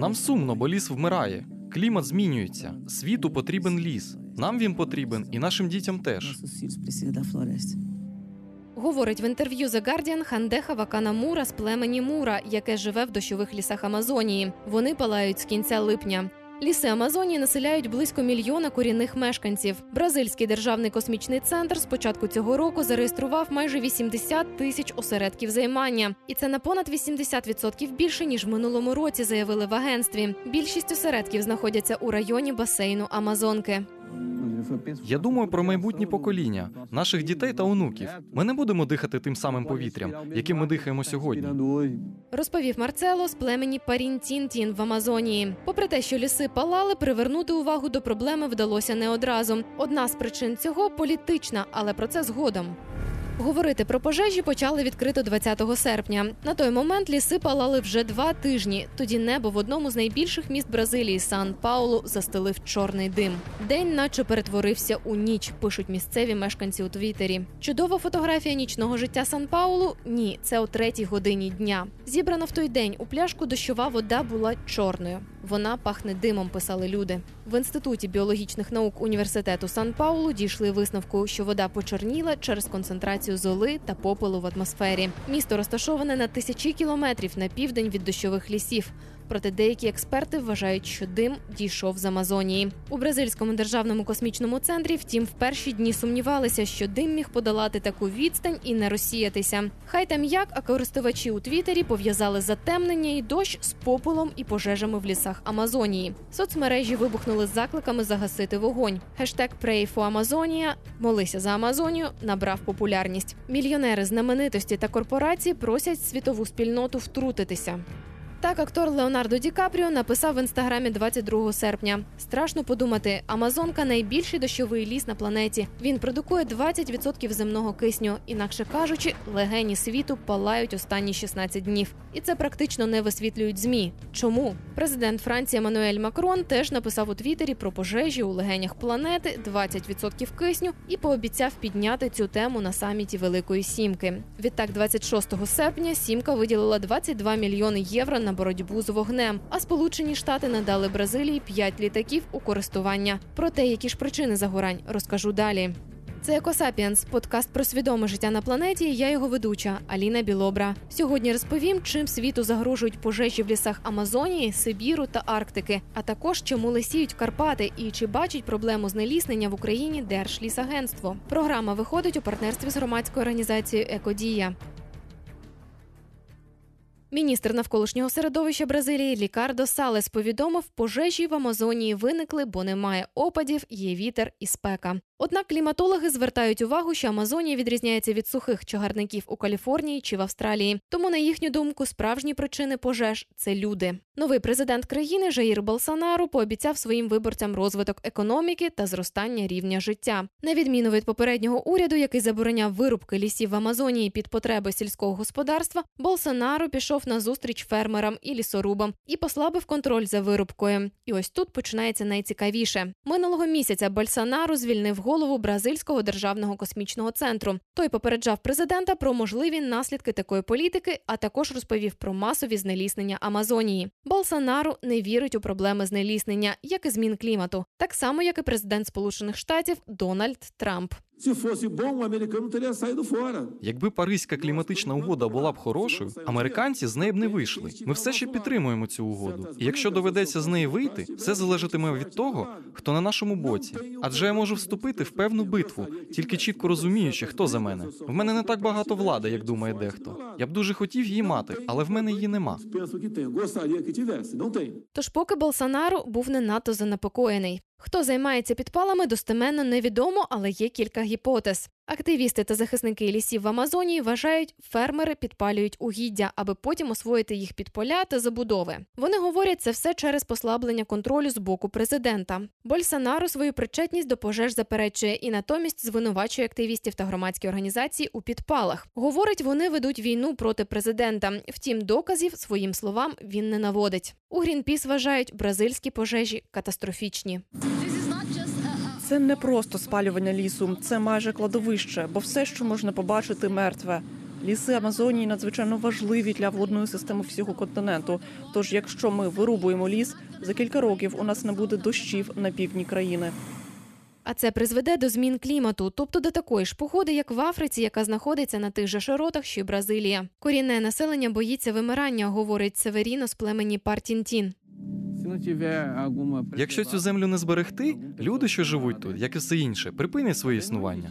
Нам сумно, бо ліс вмирає. Клімат змінюється. Світу потрібен ліс. Нам він потрібен і нашим дітям теж. Говорить в інтерв'ю The Guardian Хандеха Вакана Мура з племені Мура, яке живе в дощових лісах Амазонії. Вони палають з кінця липня. Ліси Амазонії населяють близько мільйона корінних мешканців. Бразильський державний космічний центр з початку цього року зареєстрував майже 80 тисяч осередків займання, і це на понад 80% більше ніж в минулому році, заявили в агентстві. Більшість осередків знаходяться у районі басейну Амазонки. Я думаю про майбутнє покоління, наших дітей та онуків. Ми не будемо дихати тим самим повітрям, яким ми дихаємо сьогодні. Розповів Марцело з племені Парінтінтін в Амазонії. Попри те, що ліси палали, привернути увагу до проблеми вдалося не одразу. Одна з причин цього політична, але про це згодом. Говорити про пожежі почали відкрито 20 серпня. На той момент ліси палали вже два тижні. Тоді небо в одному з найбільших міст Бразилії Сан Паулу застелив чорний дим. День, наче перетворився у ніч, пишуть місцеві мешканці у Твіттері. Чудова фотографія нічного життя Сан Паулу? Ні, це о третій годині дня. Зібрана в той день у пляшку дощова вода була чорною. Вона пахне димом, писали люди. В інституті біологічних наук університету Сан Паулу дійшли висновку, що вода почорніла через концентрацію золи та попелу в атмосфері. Місто розташоване на тисячі кілометрів на південь від дощових лісів. Проте деякі експерти вважають, що дим дійшов з Амазонії. У бразильському державному космічному центрі, втім, в перші дні сумнівалися, що дим міг подолати таку відстань і не розсіятися. Хай там як, а користувачі у Твіттері пов'язали затемнення і дощ з попелом і пожежами в лісах Амазонії. Соцмережі вибухнули закликами загасити вогонь. Хештег Amazonia Молися за Амазонію набрав популярність. Мільйонери, знаменитості та корпорації просять світову спільноту втрутитися. Так, актор Леонардо Ді Капріо написав в інстаграмі 22 серпня. Страшно подумати, Амазонка найбільший дощовий ліс на планеті. Він продукує 20% земного кисню. Інакше кажучи, легені світу палають останні 16 днів. І це практично не висвітлюють змі. Чому? Президент Франції Еммануель Макрон теж написав у Твіттері про пожежі у легенях планети 20% кисню і пообіцяв підняти цю тему на саміті Великої Сімки. Відтак, 26 серпня Сімка виділила 22 мільйони євро на боротьбу з вогнем. А Сполучені Штати надали Бразилії 5 літаків у користування. Про те, які ж причини загорань, розкажу далі. Це Екосапіенс, подкаст про свідоме життя на планеті. Я його ведуча Аліна Білобра. Сьогодні розповім, чим світу загрожують пожежі в лісах Амазонії, Сибіру та Арктики, а також чому лисіють Карпати і чи бачить проблему знеліснення в Україні Держлісагентство. Програма виходить у партнерстві з громадською організацією Екодія. Міністр навколишнього середовища Бразилії Лікардо Салес повідомив, пожежі в Амазонії виникли, бо немає опадів, є вітер і спека. Однак кліматологи звертають увагу, що Амазонія відрізняється від сухих чагарників у Каліфорнії чи в Австралії. Тому, на їхню думку, справжні причини пожеж це люди. Новий президент країни Жаїр Болсонару пообіцяв своїм виборцям розвиток економіки та зростання рівня життя. На відміну від попереднього уряду, який забороняв вирубки лісів в Амазонії під потреби сільського господарства, Болсонару пішов на зустріч фермерам і лісорубам і послабив контроль за вирубкою. І ось тут починається найцікавіше. Минулого місяця Болсонару звільнив голову бразильського державного космічного центру. Той попереджав президента про можливі наслідки такої політики, а також розповів про масові знеліснення Амазонії. Болсонару не вірить у проблеми знеліснення, як і змін клімату, так само як і президент Сполучених Штатів Дональд Трамп. Якби Паризька кліматична угода була б хорошою, американці з неї б не вийшли. Ми все ще підтримуємо цю угоду. І якщо доведеться з неї вийти, все залежатиме від того, хто на нашому боці. Адже я можу вступити в певну битву, тільки чітко розуміючи, хто за мене. В мене не так багато влади, як думає дехто. Я б дуже хотів її мати, але в мене її нема. Тож, поки Болсонару був не надто занепокоєний. Хто займається підпалами, достеменно невідомо, але є кілька гіпотез. Активісти та захисники лісів в Амазонії вважають, фермери підпалюють угіддя, аби потім освоїти їх під поля та забудови. Вони говорять це все через послаблення контролю з боку президента. Больсонару свою причетність до пожеж заперечує і натомість звинувачує активістів та громадські організації у підпалах. Говорить, вони ведуть війну проти президента. Втім, доказів своїм словам він не наводить. У Грінпіс вважають бразильські пожежі катастрофічні. Це не просто спалювання лісу, це майже кладовище, бо все, що можна побачити, мертве. Ліси Амазонії надзвичайно важливі для водної системи всього континенту. Тож, якщо ми вирубуємо ліс, за кілька років у нас не буде дощів на півдні країни. А це призведе до змін клімату, тобто до такої ж погоди, як в Африці, яка знаходиться на тих же широтах, що й Бразилія. Корінне населення боїться вимирання, говорить Северіно з племені Партінтін. Якщо цю землю не зберегти, люди, що живуть тут, як і все інше, припинять своє існування.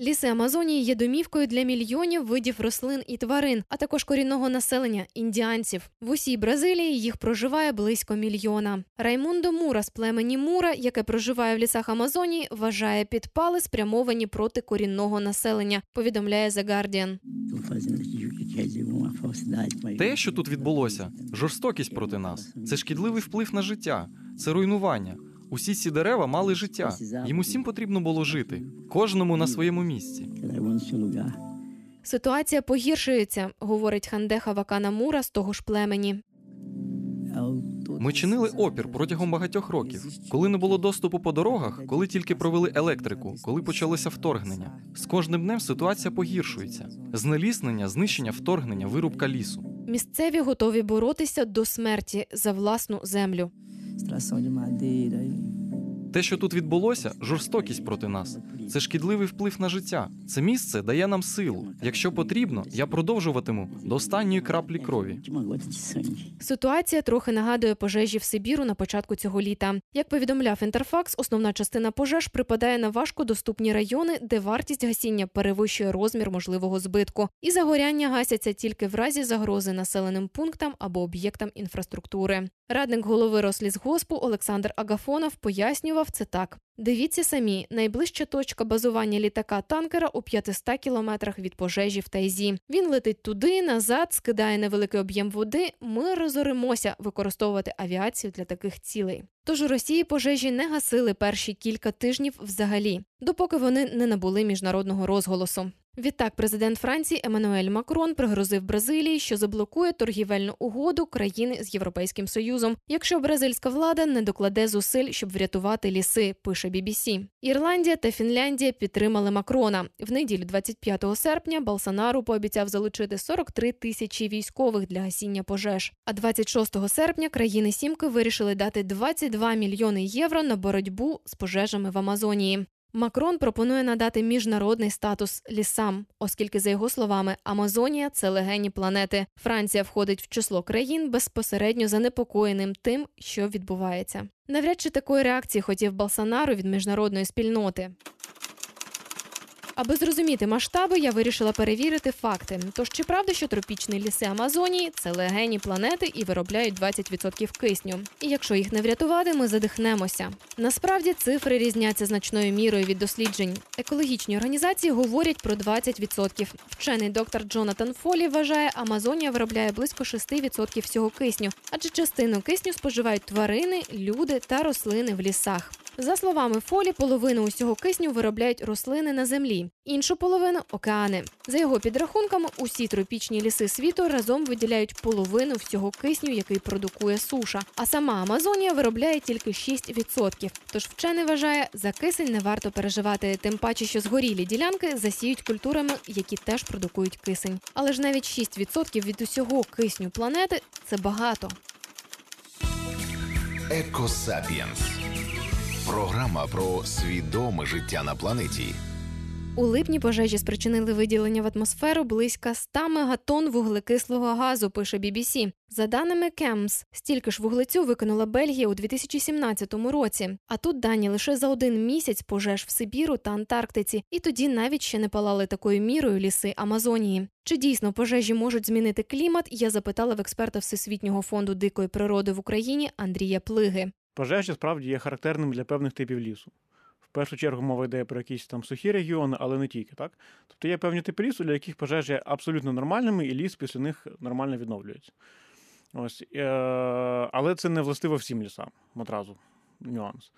Ліси Амазонії є домівкою для мільйонів видів рослин і тварин, а також корінного населення індіанців. В усій Бразилії їх проживає близько мільйона. Раймундо Мура з племені Мура, яке проживає в лісах Амазонії, вважає підпали спрямовані проти корінного населення. Повідомляє The Guardian. Те, що тут відбулося, жорстокість проти нас, це шкідливий вплив на життя, це руйнування. Усі ці дерева мали життя. Їм усім потрібно було жити, кожному на своєму місці. Ситуація погіршується, говорить Хандеха Вакана Мура з того ж племені. Ми чинили опір протягом багатьох років, коли не було доступу по дорогах, коли тільки провели електрику, коли почалося вторгнення. З кожним днем ситуація погіршується. Знеліснення, знищення, вторгнення, вирубка лісу. Місцеві готові боротися до смерті за власну землю. Те, що тут відбулося, жорстокість проти нас. Це шкідливий вплив на життя. Це місце дає нам силу. Якщо потрібно, я продовжуватиму до останньої краплі крові. Ситуація трохи нагадує пожежі в Сибіру на початку цього літа. Як повідомляв Інтерфакс, основна частина пожеж припадає на важкодоступні райони, де вартість гасіння перевищує розмір можливого збитку, і загоряння гасяться тільки в разі загрози населеним пунктам або об'єктам інфраструктури. Радник голови Рослізгоспу Олександр Агафонов пояснював це так: дивіться самі, найближча точка базування літака танкера у 500 кілометрах від пожежі в Тайзі. Він летить туди, назад, скидає невеликий об'єм води. Ми розоримося використовувати авіацію для таких цілей. Тож у Росії пожежі не гасили перші кілька тижнів взагалі, допоки вони не набули міжнародного розголосу. Відтак, президент Франції Еммануель Макрон пригрозив Бразилії, що заблокує торгівельну угоду країни з Європейським Союзом, якщо бразильська влада не докладе зусиль, щоб врятувати ліси, пише BBC. Ірландія та Фінляндія підтримали Макрона. В неділю 25 серпня Болсонару пообіцяв залучити 43 тисячі військових для гасіння пожеж. А 26 серпня країни Сімки вирішили дати 22 мільйони євро на боротьбу з пожежами в Амазонії. Макрон пропонує надати міжнародний статус лісам, оскільки, за його словами, Амазонія це легені планети. Франція входить в число країн безпосередньо занепокоєним тим, що відбувається. Навряд чи такої реакції хотів Болсонару від міжнародної спільноти. Аби зрозуміти масштаби, я вирішила перевірити факти. Тож чи правда, що тропічні ліси Амазонії це легені планети і виробляють 20% кисню? І якщо їх не врятувати, ми задихнемося. Насправді цифри різняться значною мірою від досліджень. Екологічні організації говорять про 20%. Вчений доктор Джонатан Фолі вважає, Амазонія виробляє близько 6% всього кисню, адже частину кисню споживають тварини, люди та рослини в лісах. За словами Фолі, половину усього кисню виробляють рослини на землі, іншу половину океани. За його підрахунками, усі тропічні ліси світу разом виділяють половину всього кисню, який продукує суша. А сама Амазонія виробляє тільки 6%. Тож вчений вважає, за кисень не варто переживати, тим паче, що згорілі ділянки засіють культурами, які теж продукують кисень. Але ж навіть 6% від усього кисню планети це багато. Екосапієнс. Програма про свідоме життя на планеті. У липні пожежі спричинили виділення в атмосферу близько 100 мегатонн вуглекислого газу, пише BBC. За даними КЕМС, стільки ж вуглецю викинула Бельгія у 2017 році. А тут дані лише за один місяць пожеж в Сибіру та Антарктиці, і тоді навіть ще не палали такою мірою ліси Амазонії. Чи дійсно пожежі можуть змінити клімат? Я запитала в експерта Всесвітнього фонду дикої природи в Україні Андрія Плиги. Пожежі справді є характерними для певних типів лісу. Першу чергу мова йде про якісь там сухі регіони, але не тільки, так? Тобто є певні типи лісу, для яких пожежі абсолютно нормальними, і ліс після них нормально відновлюється. Ось, е, але це не властиво всім лісам одразу нюанс.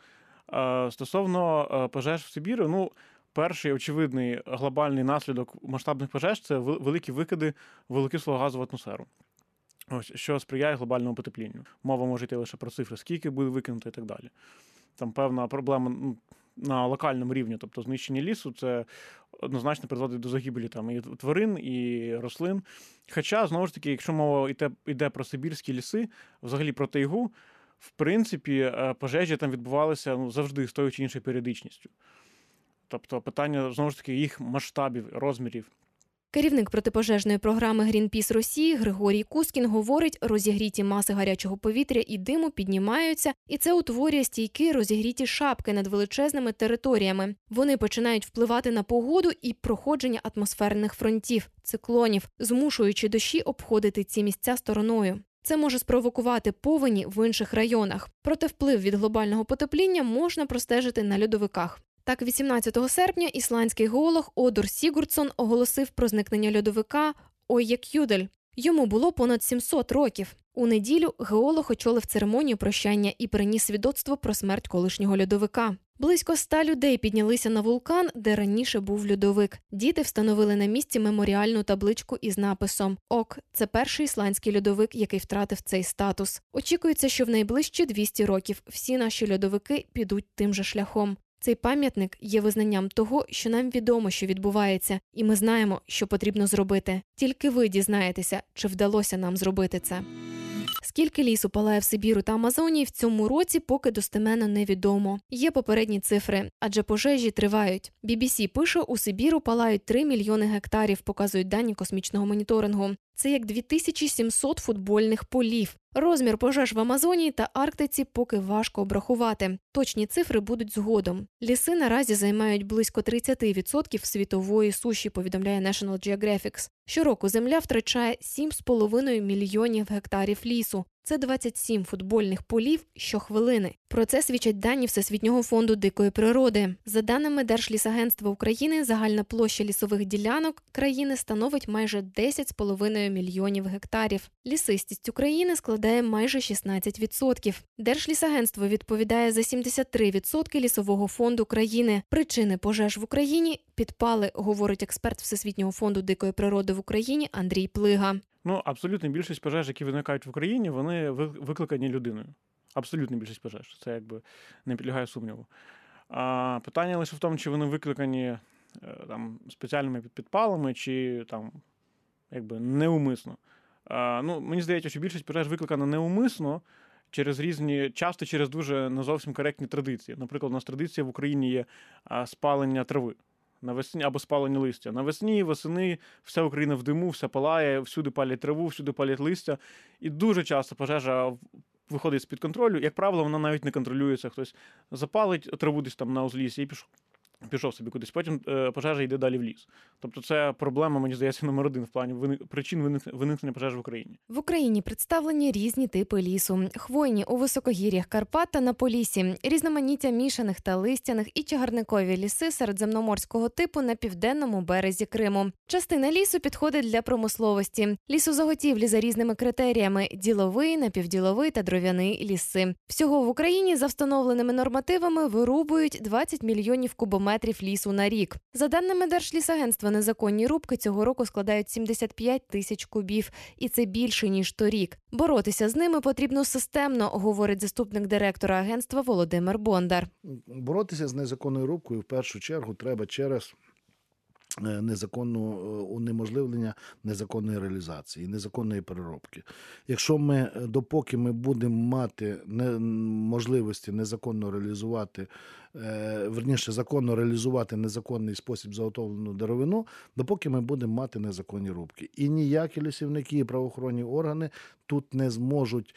Е, стосовно е, пожеж в Сибірі, ну, перший очевидний глобальний наслідок масштабних пожеж це великі викиди вуглекислого газу в атмосферу. Ось, що сприяє глобальному потеплінню. Мова може йти лише про цифри, скільки буде викинуто і так далі. Там певна проблема, ну, на локальному рівні, тобто знищення лісу, це однозначно призводить до загибелі там і тварин, і рослин. Хоча, знову ж таки, якщо мова йде, йде про Сибірські ліси, взагалі про тайгу, в принципі, е, пожежі там відбувалися ну, завжди з тою чи іншою періодичністю. Тобто питання знову ж таки їх масштабів, розмірів. Керівник протипожежної програми Грінпіс Росії Григорій Куксін говорить, розігріті маси гарячого повітря і диму піднімаються, і це утворює стійкі розігріті шапки над величезними територіями. Вони починають впливати на погоду і проходження атмосферних фронтів, циклонів, змушуючи дощі обходити ці місця стороною. Це може спровокувати повені в інших районах. Проте вплив від глобального потепління можна простежити на льодовиках. Так, 18 серпня ісландський геолог Оддур Сігурдссон оголосив про зникнення льодовика Ойєкюдель. Йому було понад 700 років. У неділю геолог очолив церемонію прощання і приніс свідоцтво про смерть колишнього льодовика. Близько ста людей піднялися на вулкан, де раніше був льодовик. Діти встановили на місці меморіальну табличку із написом Ок, це перший ісландський льодовик, який втратив цей статус. Очікується, що в найближчі 200 років всі наші льодовики підуть тим же шляхом. Цей пам'ятник є визнанням того, що нам відомо, що відбувається, і ми знаємо, що потрібно зробити. Тільки ви дізнаєтеся, чи вдалося нам зробити це. Скільки лісу палає в Сибіру та Амазонії в цьому році, поки достеменно невідомо. Є попередні цифри, адже пожежі тривають. BBC пише, у Сибіру палають 3 мільйони гектарів, показують дані космічного моніторингу. Це як 2700 футбольних полів. Розмір пожеж в Амазонії та Арктиці поки важко обрахувати. Точні цифри будуть згодом. Ліси наразі займають близько 30% світової суші, повідомляє National Geographic. Щороку земля втрачає 7,5 мільйонів гектарів лісу. Це 27 футбольних полів щохвилини. Про це свідчать дані Всесвітнього фонду дикої природи. За даними Держлісагентства України, загальна площа лісових ділянок країни становить майже 10,5 мільйонів гектарів. Лісистість України складає майже 16%. Держлісагентство відповідає за 73% лісового фонду країни. Причини пожеж в Україні підпали, говорить експерт Всесвітнього фонду дикої природи в Україні Андрій Плига. Ну, абсолютна більшість пожеж, які виникають в Україні, вони викликані людиною. Абсолютна більшість пожеж. Це якби не підлягає сумніву. А питання лише в тому, чи вони викликані е, там, спеціальними під- підпалами, чи там якби неумисно. А, ну, мені здається, що більшість пожеж викликана неумисно через різні, часто через дуже не зовсім коректні традиції. Наприклад, у нас традиція в Україні є спалення трави. Навесні або спалені листя. Навесні, восени, вся Україна в диму, все палає, всюди палять траву, всюди палять листя. І дуже часто пожежа виходить з-під контролю. Як правило, вона навіть не контролюється. Хтось запалить траву десь там на узлісі і пішов. Пішов собі кудись, потім е, пожежа йде далі в ліс. Тобто це проблема, мені здається, номер один в плані вини- причин виникнення пожеж в Україні. В Україні представлені різні типи лісу: хвойні у високогір'ях Карпат та на Полісі, різноманіття мішаних та листяних і чагарникові ліси середземноморського типу на південному березі Криму. Частина лісу підходить для промисловості. Лісозаготівлі за різними критеріями: діловий, напівділовий та дров'яний ліси. Всього в Україні за встановленими нормативами вирубують 20 мільйонів кубометрів лісу на рік. За даними Держлісагентства, незаконні рубки цього року складають 75 тисяч кубів і це більше ніж торік. Боротися з ними потрібно системно, говорить заступник директора агентства Володимир Бондар. боротися з незаконною рубкою в першу чергу треба через е, незаконну е, унеможливлення незаконної реалізації, незаконної переробки. Якщо ми, е, допоки ми будемо мати можливості незаконно реалізувати, верніше законно реалізувати незаконний спосіб заготовлену деревину, допоки ми будемо мати незаконні рубки. І ніякі лісівники і правоохоронні органи тут не зможуть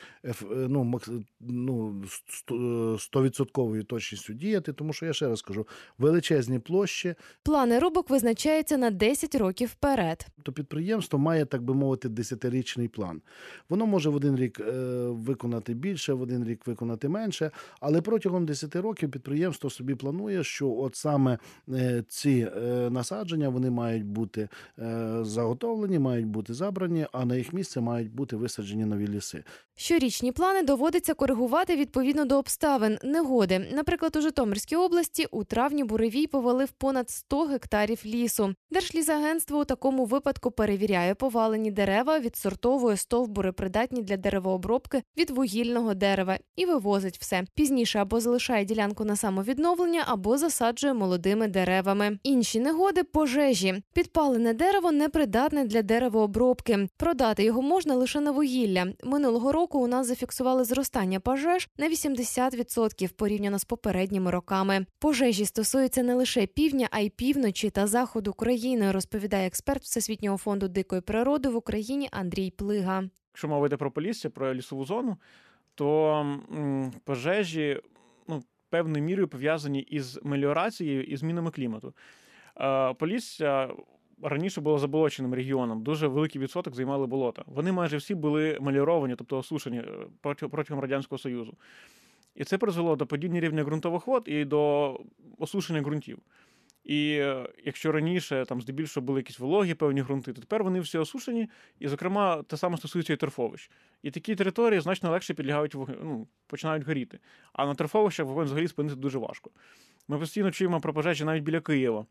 ну, ну, сто- стовідсотковою точністю діяти, тому що я ще раз кажу, величезні площі, Плани рубок визначаються на 10 років вперед. то підприємство має, так би мовити, десятирічний план. Воно може в один рік е, виконати більше, в один рік виконати менше, але протягом 10 років підприємство собі планує, що от саме е, ці е, насадження вони мають бути заготовлені, мають бути забрані, а на їх місце мають бути висаджені нові ліси. Щорічні плани доводиться коригувати відповідно до обставин негоди. Наприклад, у Житомирській області у травні буревій повалив понад 100 гектарів лісу. Лісу. Держлісагентство у такому випадку перевіряє повалені дерева, відсортовує стовбури, придатні для деревообробки від вугільного дерева, і вивозить все. Пізніше або залишає ділянку на самовідновлення, або засаджує молодими деревами. Інші негоди пожежі. Підпалене дерево непридатне для деревообробки. Продати його можна лише на вугілля. Минулого року у нас зафіксували зростання пожеж на 80% порівняно з попередніми роками. Пожежі стосуються не лише півдня, а й півночі та заходу країни, розповідає експерт Всесвітнього фонду дикої природи в Україні Андрій Плига. Якщо мова йде про полісся, про лісову зону, то пожежі ну, певною мірою пов'язані із меліорацією і змінами клімату. Е, Полісся раніше було заболоченим регіоном, дуже великий відсоток займали болота. Вони майже всі були меліоровані, тобто осушені е, протягом Радянського Союзу. І це призвело до падіння рівня ґрунтових вод і до осушення ґрунтів. І е, якщо раніше там здебільшого були якісь вологі певні ґрунти, то тепер вони всі осушені, і, зокрема, те саме стосується і торфовищ. І такі території значно легше підлягають вогню, ну, починають горіти. А на торфовищах вогонь взагалі спинити дуже важко. Ми постійно чуємо про пожежі навіть біля Києва.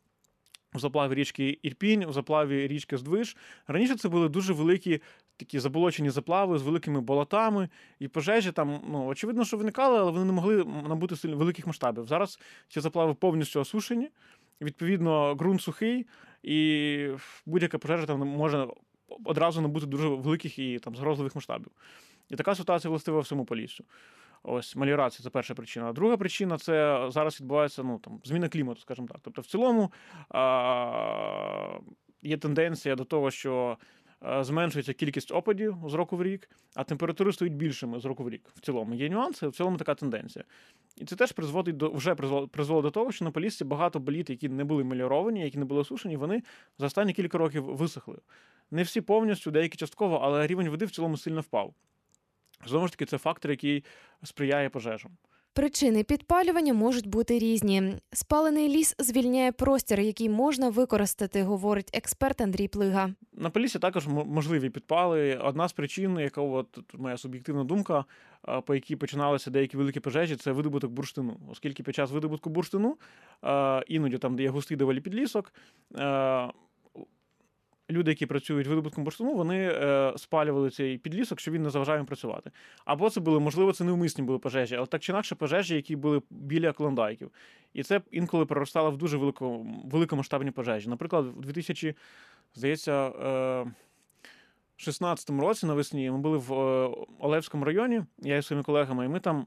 У заплаві річки Ірпінь, у заплаві річки Здвиж. Раніше це були дуже великі такі заболочені заплави з великими болотами, і пожежі там, ну, очевидно, що виникали, але вони не могли набути великих масштабів. Зараз ці заплави повністю осушені. Відповідно, ґрунт сухий, і будь-яка пожежа там може одразу набути дуже великих і там загрозливих масштабів. І така ситуація властива всьому поліссю. Ось маліорація це перша причина. А друга причина це зараз відбувається ну, там, зміна клімату, скажімо так. Тобто, в цілому а, є тенденція до того, що зменшується кількість опадів з року в рік, а температури стають більшими з року в рік. В цілому є нюанси, в цілому така тенденція. І це теж призводить до вже призвело, до того, що на Поліссі багато боліт, які не були меліоровані, які не були осушені, вони за останні кілька років висохли. Не всі повністю, деякі частково, але рівень води в цілому сильно впав. Знову ж таки, це фактор, який сприяє пожежам. Причини підпалювання можуть бути різні. Спалений ліс звільняє простір, який можна використати, говорить експерт Андрій Плига. На Поліссі також можливі підпали. Одна з причин, яка от моя суб'єктивна думка, по якій починалися деякі великі пожежі, це видобуток бурштину. Оскільки під час видобутку бурштину іноді там, де є густий доволі підлісок, люди, які працюють видобутком бурштину, вони е, спалювали цей підлісок, щоб він не заважав їм працювати. Або це були, можливо, це невмисні були пожежі, але так чи інакше пожежі, які були біля клондайків. І це інколи переростало в дуже велико, великомасштабні пожежі. Наприклад, в 2000, здається, е, 16-му році навесні ми були в е, Олевському районі, я і своїми колегами, і ми там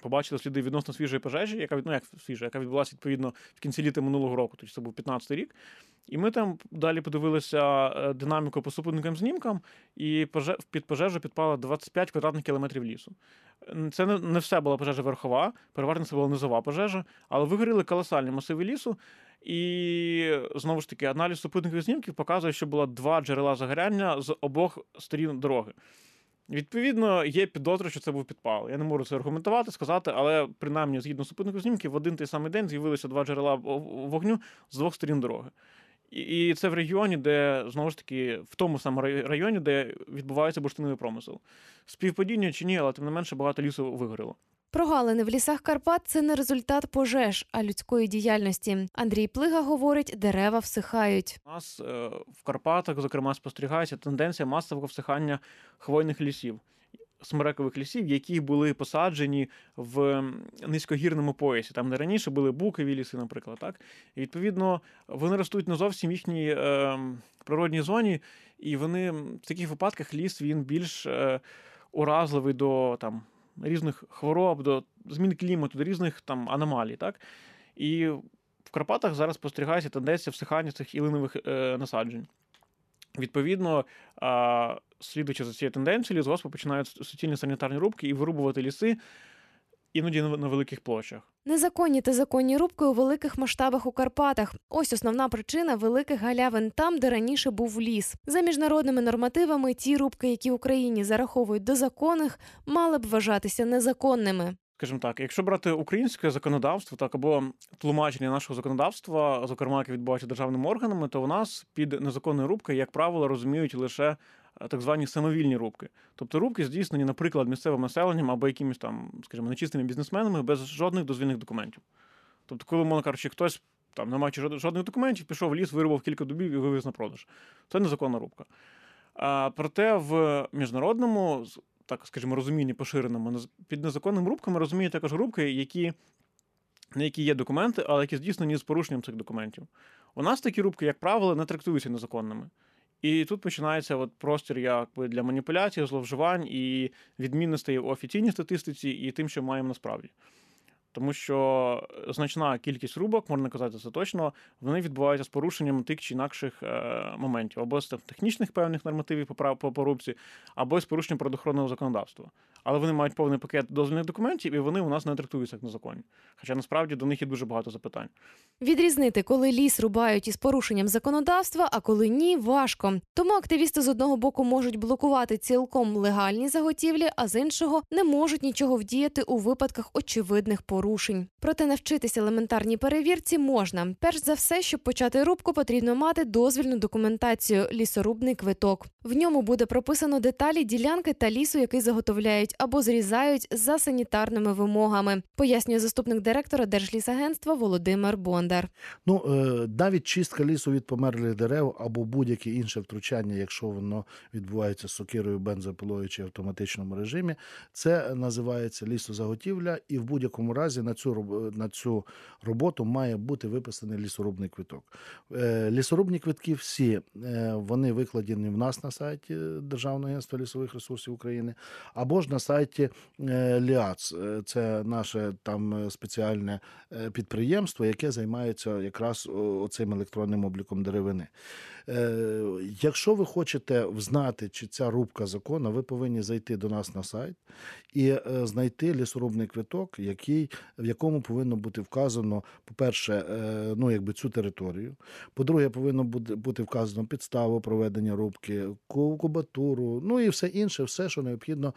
побачили сліди відносно свіжої пожежі, яка ну, як свіжа, яка відбулася відповідно в кінці літа минулого року, тобто це був 15-й рік. І ми там далі подивилися е, динаміку по супутниковим знімкам, і під пожежу підпало 25 квадратних кілометрів лісу. Це не все була пожежа верхова, переважно це була низова пожежа, але вигоріли колосальні масиви лісу. І знову ж таки, аналіз супутникових знімків показує, що було два джерела загоряння з обох сторін дороги. Відповідно, є підозра, що це був підпал. Я не можу це аргументувати, сказати, але принаймні, згідно супутнику знімків, в один той самий день з'явилися два джерела вогню з двох сторін дороги. І, це в регіоні, де знову ж таки в тому самому районі, де відбувається бурштиновий промисел. Співпадіння чи ні, але тим не менше багато лісу вигоріло. Прогалини в лісах Карпат це не результат пожеж, а людської діяльності. Андрій Плига говорить, дерева всихають. У нас е, в Карпатах, зокрема, спостерігається тенденція масового всихання хвойних лісів, смерекових лісів, які були посаджені в низькогірному поясі, там де раніше були букові ліси, наприклад. Так? І відповідно вони ростуть не зовсім в їхній е, природній зоні, і вони в таких випадках ліс він більш е, уразливий до там, різних хвороб, до змін клімату, до різних там аномалій. Так? І в Карпатах зараз спостерігається тенденція всихання цих ілинових е, насаджень. Відповідно, е, слідуючи за цією тенденцією, лісгоспи починають суцільні санітарні рубки і вирубувати ліси іноді на, великих площах. Незаконні та законні рубки у великих масштабах у Карпатах. Ось основна причина великих галявин там, де раніше був ліс. За міжнародними нормативами, ті рубки, які в Україні зараховують до законних, мали б вважатися незаконними. Скажімо так, якщо брати українське законодавство, так або тлумачення нашого законодавства, зокрема, яке відбувається державними органами, то у нас під незаконною рубкою, як правило, розуміють лише так звані самовільні рубки. Тобто рубки здійснені, наприклад, місцевим населенням або якимись там, скажімо, нечистими бізнесменами без жодних дозвільних документів. Тобто, коли, мовно кажучи, хтось там, не маючи жодних документів, пішов в ліс, вирубав кілька дубів і вивіз на продаж. Це незаконна рубка. А, проте в міжнародному, так скажімо, розумінні поширеному, під незаконними рубками розуміють також рубки, які, на які є документи, але які здійснені з порушенням цих документів. У нас такі рубки, як правило, не трактуються незаконними. І тут починається от простір якби для маніпуляцій, зловживань і відмінностей в офіційній статистиці і тим, що маємо насправді. Тому що значна кількість рубок, можна казати це точно, вони відбуваються з порушенням тих чи інакших е, моментів, або з технічних певних нормативів по порубці, або з порушенням природоохоронного законодавства. Але вони мають повний пакет дозвільних документів, і вони у нас не трактуються як незаконні. Хоча насправді до них є дуже багато запитань. Відрізнити, коли ліс рубають із порушенням законодавства, а коли ні, важко. Тому активісти з одного боку можуть блокувати цілком легальні заготівлі, а з іншого не можуть нічого вдіяти у випадках очевидних порушень. Проте навчитися елементарній перевірці можна. Перш за все, щоб почати рубку, потрібно мати дозвільну документацію лісорубний квиток. В ньому буде прописано деталі ділянки та лісу, який заготовляють або зрізають за санітарними вимогами, пояснює заступник директора Держлісагентства Володимир Бондар. Ну, е, навіть чистка лісу від померлих дерев або будь-яке інше втручання, якщо воно відбувається сокирою, бензопилою чи автоматичному режимі, це називається лісозаготівля, і в будь-якому разі на цю на цю роботу має бути виписаний лісорубний квиток. Е, Лісорубні квитки всі е, вони викладені в нас на сайті Державного агентства лісових ресурсів України, або ж на сайті е, ЛІАЦ. Е, Це наше там е, спеціальне підприємство, яке займається якраз цим електронним обліком деревини. Якщо ви хочете взнати, чи ця рубка законна, ви повинні зайти до нас на сайт і знайти лісорубний квиток, який, в якому повинно бути вказано, по-перше, ну, якби цю територію. По-друге, повинно бути, вказано підставу проведення рубки, ку- кубатуру, ну і все інше, все, що необхідно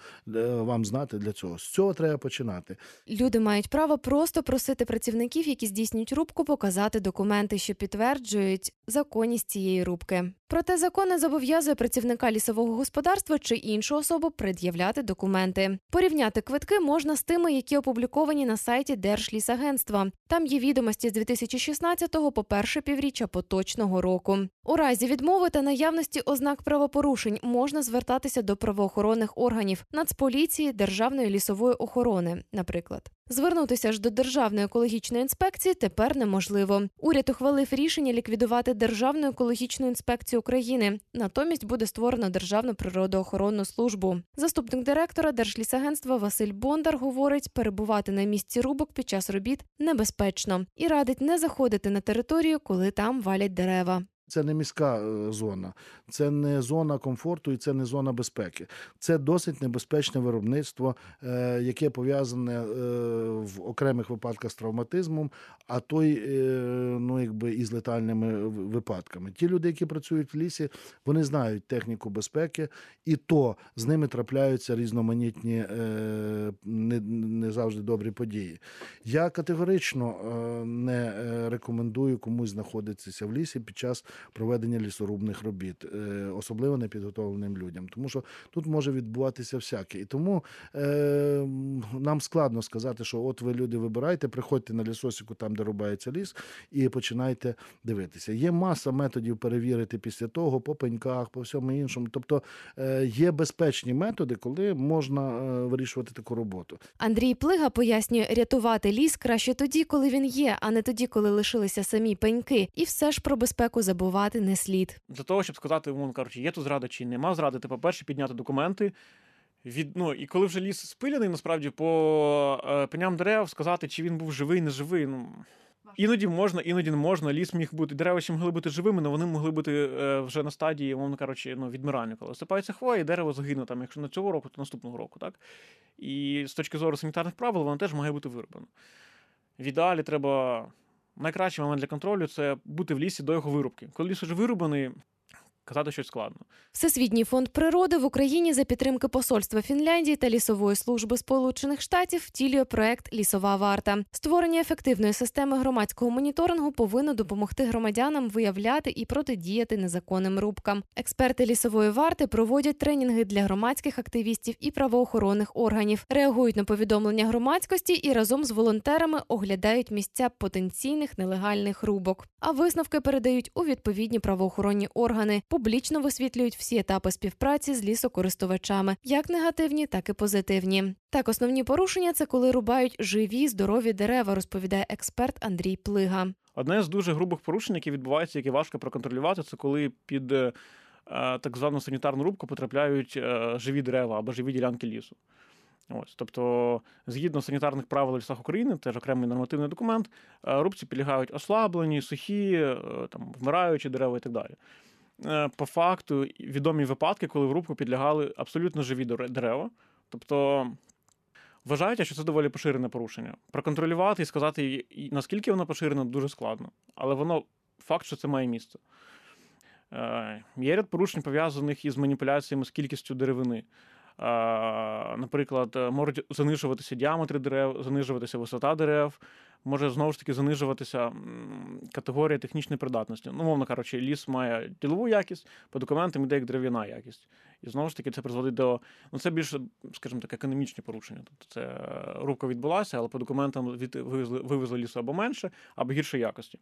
вам знати для цього. З цього треба починати. Люди мають право просто просити працівників, які здійснюють рубку, показати документи, що підтверджують законність цієї рубки. Проте закон не зобов'язує працівника лісового господарства чи іншу особу пред'являти документи. Порівняти квитки можна з тими, які опубліковані на сайті Держлісагентства. Там є відомості з 2016 по перше півріччя поточного року. У разі відмови та наявності ознак правопорушень можна звертатися до правоохоронних органів Нацполіції, Державної лісової охорони, наприклад. Звернутися ж до Державної екологічної інспекції тепер неможливо. Уряд ухвалив рішення ліквідувати Державну екологічну інспекцію України. Натомість буде створено Державну природоохоронну службу. Заступник директора Держлісагентства Василь Бондар говорить, перебувати на місці рубок під час робіт небезпечно і радить не заходити на територію, коли там валять дерева. Це не міська е, зона, це не зона комфорту і це не зона безпеки. Це досить небезпечне виробництво, е, яке пов'язане е, в окремих випадках з травматизмом, а то й ну, якби і з летальними випадками. Ті люди, які працюють в лісі, вони знають техніку безпеки, і то з ними трапляються різноманітні не, завжди добрі події. Я категорично не рекомендую комусь знаходитися в лісі під час проведення лісорубних робіт, е, особливо непідготовленим людям, тому що тут може відбуватися всяке. І тому е, нам складно сказати, що от ви люди вибирайте, приходьте на лісосіку, там де рубається ліс, і починайте дивитися. Є маса методів перевірити після того по пеньках, по всьому іншому. Тобто е, є безпечні методи, коли можна е, вирішувати таку роботу. Андрій Плига пояснює, рятувати ліс краще тоді, коли він є, а не тоді, коли лишилися самі пеньки. І все ж про безпеку забувати не слід. Для того, щоб сказати, умовно кажучи, є тут зрада чи нема зради, ти, по-перше, підняти документи. Від, ну, і коли вже ліс спиляний, насправді по е, пеням дерев сказати, чи він був живий, не живий. Ну, іноді можна, іноді не можна. Ліс міг бути. Дерева ще могли бути живими, але вони могли бути е, вже на стадії, умовно кажучи, ну, відмирання. Коли осипається хвоя, і дерево загине там, якщо не цього року, то наступного року. Так? І з точки зору санітарних правил, воно теж має бути вироблено. В ідеалі треба. Найкращий момент для контролю це бути в лісі до його вирубки. Коли ліс уже вирубаний, казати щось складно. Всесвітній фонд природи в Україні за підтримки посольства Фінляндії та лісової служби Сполучених Штатів втілює проект Лісова варта. Створення ефективної системи громадського моніторингу повинно допомогти громадянам виявляти і протидіяти незаконним рубкам. Експерти лісової варти проводять тренінги для громадських активістів і правоохоронних органів, реагують на повідомлення громадськості і разом з волонтерами оглядають місця потенційних нелегальних рубок. А висновки передають у відповідні правоохоронні органи, публічно висвітлюють всі етапи співпраці з лісокористувачами, як негативні, так і позитивні. Так, основні порушення це коли рубають живі здорові дерева, розповідає експерт Андрій Плига. Одне з дуже грубих порушень, які відбуваються, які важко проконтролювати, це коли під е, так звану санітарну рубку потрапляють е, живі дерева або живі ділянки лісу. Ось, тобто, згідно санітарних правил лісах України, теж окремий нормативний документ, е, рубці підлягають ослаблені, сухі, е, там, вмираючі дерева і так далі. Е, По факту, відомі випадки, коли в рубку підлягали абсолютно живі дерева. Тобто вважають, що це доволі поширене порушення. Проконтролювати і сказати, наскільки воно поширене, дуже складно. Але воно факт, що це має місце. Е, Є ряд порушень, пов'язаних із маніпуляціями з кількістю деревини. Наприклад, е, можуть занижуватися діаметри дерев, занижуватися висота дерев, може знову ж таки занижуватися категорія технічної придатності. Ну, мовно кажучи, ліс має ділову якість, по документам йде як дерев'яна якість. І знову ж таки це призводить до. Ну, це більше, скажімо так, економічні порушення. Тобто це е, рубка відбулася, але по документам від, вивезли, вивезли лісу або менше, або гіршої якості.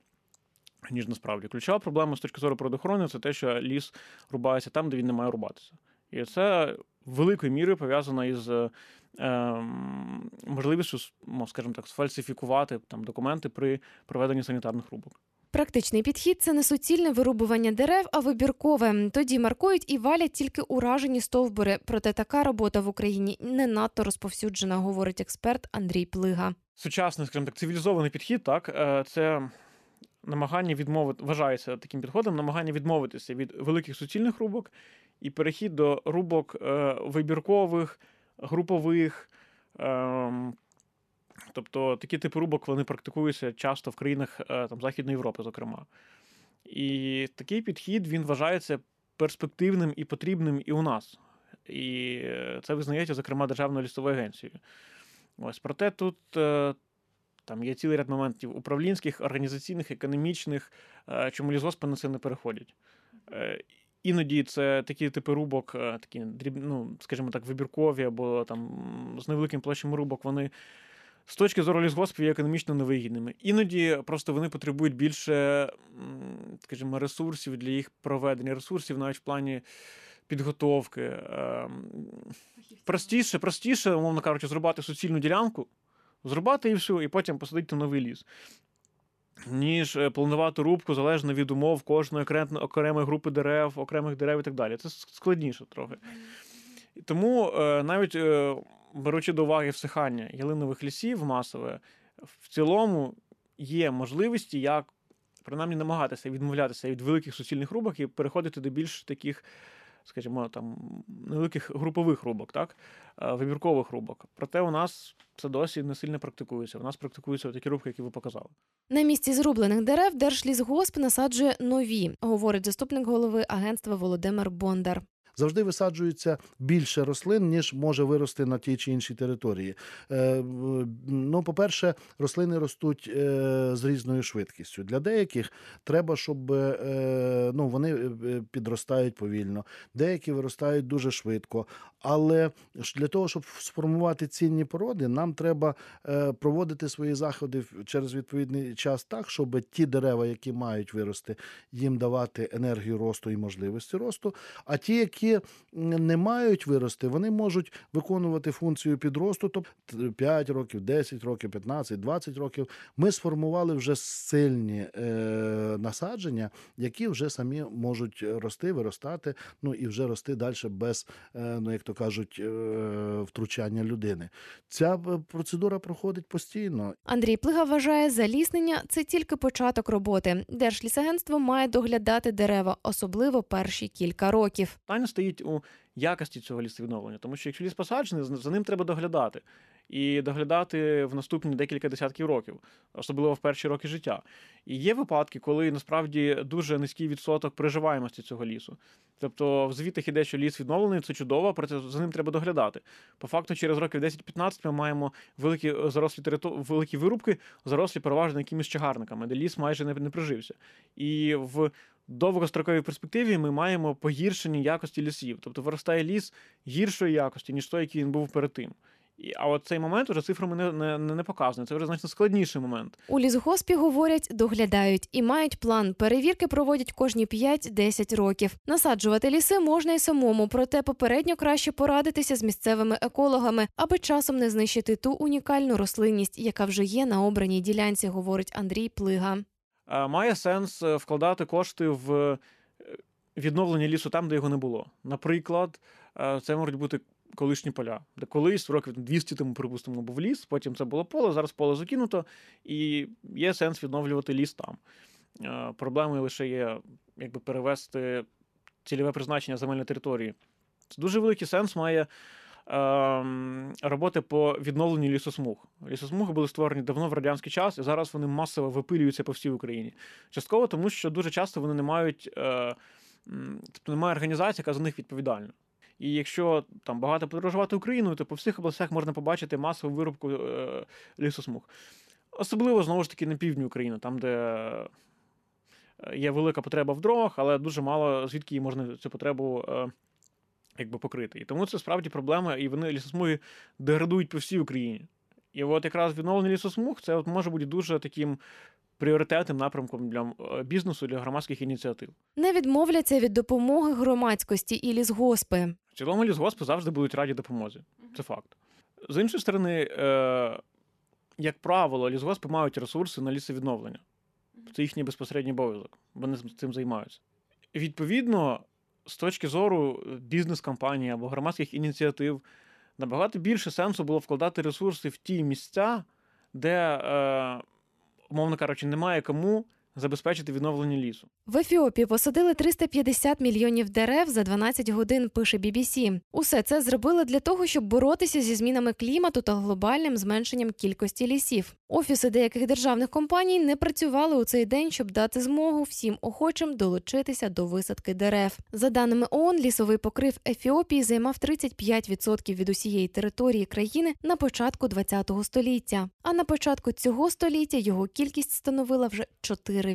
Ніж насправді. Ключова проблема з точки зору природоохорони це те, що ліс рубається там, де він не має рубатися. І це великою мірою пов'язано із е, ем, можливістю, ну, скажімо так, сфальсифікувати там документи при проведенні санітарних рубок. Практичний підхід це не суцільне вирубування дерев, а вибіркове. Тоді маркують і валять тільки уражені стовбури. Проте така робота в Україні не надто розповсюджена, говорить експерт Андрій Плига. Сучасний, скажімо так, цивілізований підхід, так, е, це намагання відмовити, вважається таким підходом, намагання відмовитися від великих суцільних рубок і перехід до рубок е, вибіркових, групових. Е, тобто такі типи рубок вони практикуються часто в країнах е, там, Західної Європи, зокрема. І такий підхід він вважається перспективним і потрібним і у нас. І е, це визнається, зокрема, Державною лісовою агенцією. Ось проте тут там є цілий ряд моментів управлінських, організаційних, економічних, е, чому лісгоспи на це не переходять. Е, Іноді це такі типи рубок, е, такі ну, скажімо так, вибіркові або там з невеликим площами рубок, вони з точки зору лісгоспів є економічно невигідними. Іноді просто вони потребують більше, скажімо, ресурсів для їх проведення, ресурсів навіть в плані підготовки. Ем, Простіше, простіше, умовно кажучи, зрубати суцільну ділянку, зрубати і все, і потім посадити новий ліс. Ніж е, планувати рубку залежно від умов кожної окремої групи дерев, окремих дерев і так далі. Це складніше трохи. Тому е, навіть е, беручи до уваги всихання ялинових лісів масове, в цілому є можливості, як принаймні намагатися відмовлятися від великих суцільних рубок і переходити до більш таких, скажімо, там невеликих групових рубок, так? е, вибіркових рубок. Проте у нас це досі не сильно практикується. У нас практикуються такі рубки, які ви показали. На місці зрублених дерев Держлісгосп насаджує нові, говорить заступник голови агентства Володимир Бондар. Завжди висаджується більше рослин, ніж може вирости на тій чи іншій території. Е, Ну, по-перше, рослини ростуть е, з різною швидкістю. Для деяких треба, щоб е, ну, вони підростають повільно, деякі виростають дуже швидко. Але для того, щоб сформувати цінні породи, нам треба проводити свої заходи через відповідний час так, щоб ті дерева, які мають вирости, їм давати енергію росту і можливості росту. А ті, які м, не мають вирости, вони можуть виконувати функцію підросту, тобто 5 років, 10 років, 15, 20 років. Ми сформували вже сильні е, насадження, які вже самі можуть рости, виростати, ну і вже рости далі без, е, ну як то кажуть, е, втручання людини. Ця процедура проходить постійно. Андрій Плига вважає, заліснення це тільки початок роботи. Держлісагентство має доглядати дерева, особливо перші кілька років. Стоїть у якості цього лісовідновлення, тому що якщо ліс посаджений, за- ним треба доглядати. і доглядати в наступні декілька десятків років, особливо в перші роки життя. І є випадки, коли насправді дуже низький відсоток приживаємості цього лісу. Тобто в звітах іде, що ліс відновлений, це чудово, проте за ним треба доглядати. По факту, через років 10-15 ми маємо великі е, зарослі териту... великі вирубки, зарослі переважно якимись чагарниками, де ліс майже не прижився. І в довгостроковій перспективі ми маємо погіршені якості лісів. Тобто виростає ліс гіршої якості, ніж той, який він був перед тим. І, а от цей момент уже цифрами не, не, не, показаний. Це вже значно складніший момент. У лісгоспі говорять, доглядають і мають план. Перевірки проводять кожні 5-10 років. Насаджувати ліси можна й самому, проте попередньо краще порадитися з місцевими екологами, аби часом не знищити ту унікальну рослинність, яка вже є на обраній ділянці, говорить Андрій Плига. Е, Має сенс е, вкладати кошти в е, відновлення лісу там, де його не було. Наприклад, це можуть бути колишні поля, де колись років 200 тому, припустимо, був ліс, потім це було поле, зараз поле закинуто, і є сенс відновлювати ліс там. Проблемою лише є якби перевести цільове призначення земельної території. Це дуже великий сенс має роботи по відновленню лісосмуг. Лісосмуги були створені давно в радянський час, і зараз вони масово випилюються по всій Україні. Частково тому, що дуже часто вони не мають, е, тобто немає організації, яка за них відповідальна. І якщо там багато подорожувати Україною, то по всіх областях можна побачити масову вирубку е, лісосмуг. Особливо знову ж таки на півдні України, там, де е, є велика потреба в дровах, але дуже мало звідки її можна цю потребу е, якби покрити. І тому це справді проблема, і вони лісосмуги деградують по всій Україні. І от якраз відновлення лісосмуг це от може бути дуже таким пріоритетним напрямком для е, бізнесу, для громадських ініціатив. Не відмовляться від допомоги громадськості і лісгоспи. В цілому лісгоспи завжди будуть раді допомозі. Це факт. З іншої сторони, е, як правило, лісгоспи мають ресурси на лісовідновлення. Це їхній безпосередній обов'язок. Вони цим займаються. Відповідно, з точки зору бізнес-кампанії або громадських ініціатив, набагато більше сенсу було вкладати ресурси в ті місця, де, е, умовно кажучи, немає кому забезпечити відновлення лісу. В Ефіопії посадили 350 мільйонів дерев за 12 годин, пише BBC. Усе це зробили для того, щоб боротися зі змінами клімату та глобальним зменшенням кількості лісів. Офіси деяких державних компаній не працювали у цей день, щоб дати змогу всім охочим долучитися до висадки дерев. За даними ООН, лісовий покрив Ефіопії займав 35% від усієї території країни на початку ХХ століття. А на початку цього століття його кількість становила вже 4%.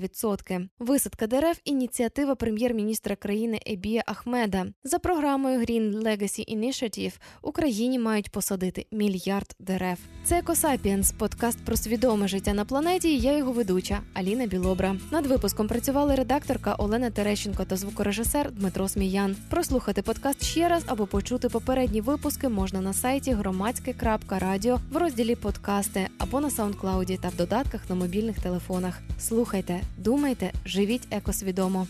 Висадка дерев ініціатива прем'єр-міністра країни Абія Ахмеда. За програмою Green Legacy Initiative у країні мають посадити мільярд дерев. Це Екосапіенс, подкаст про свідоме життя на планеті. і Я його ведуча Аліна Білобра. Над випуском працювали редакторка Олена Терещенко та звукорежисер Дмитро Сміян. Прослухати подкаст ще раз або почути попередні випуски можна на сайті громадське.радіо в розділі Подкасти або на SoundCloud і та в додатках на мобільних телефонах. Слухайте, думайте, живіть екосвідомо.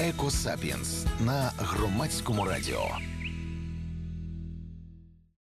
Екосапієнс на громадському радіо.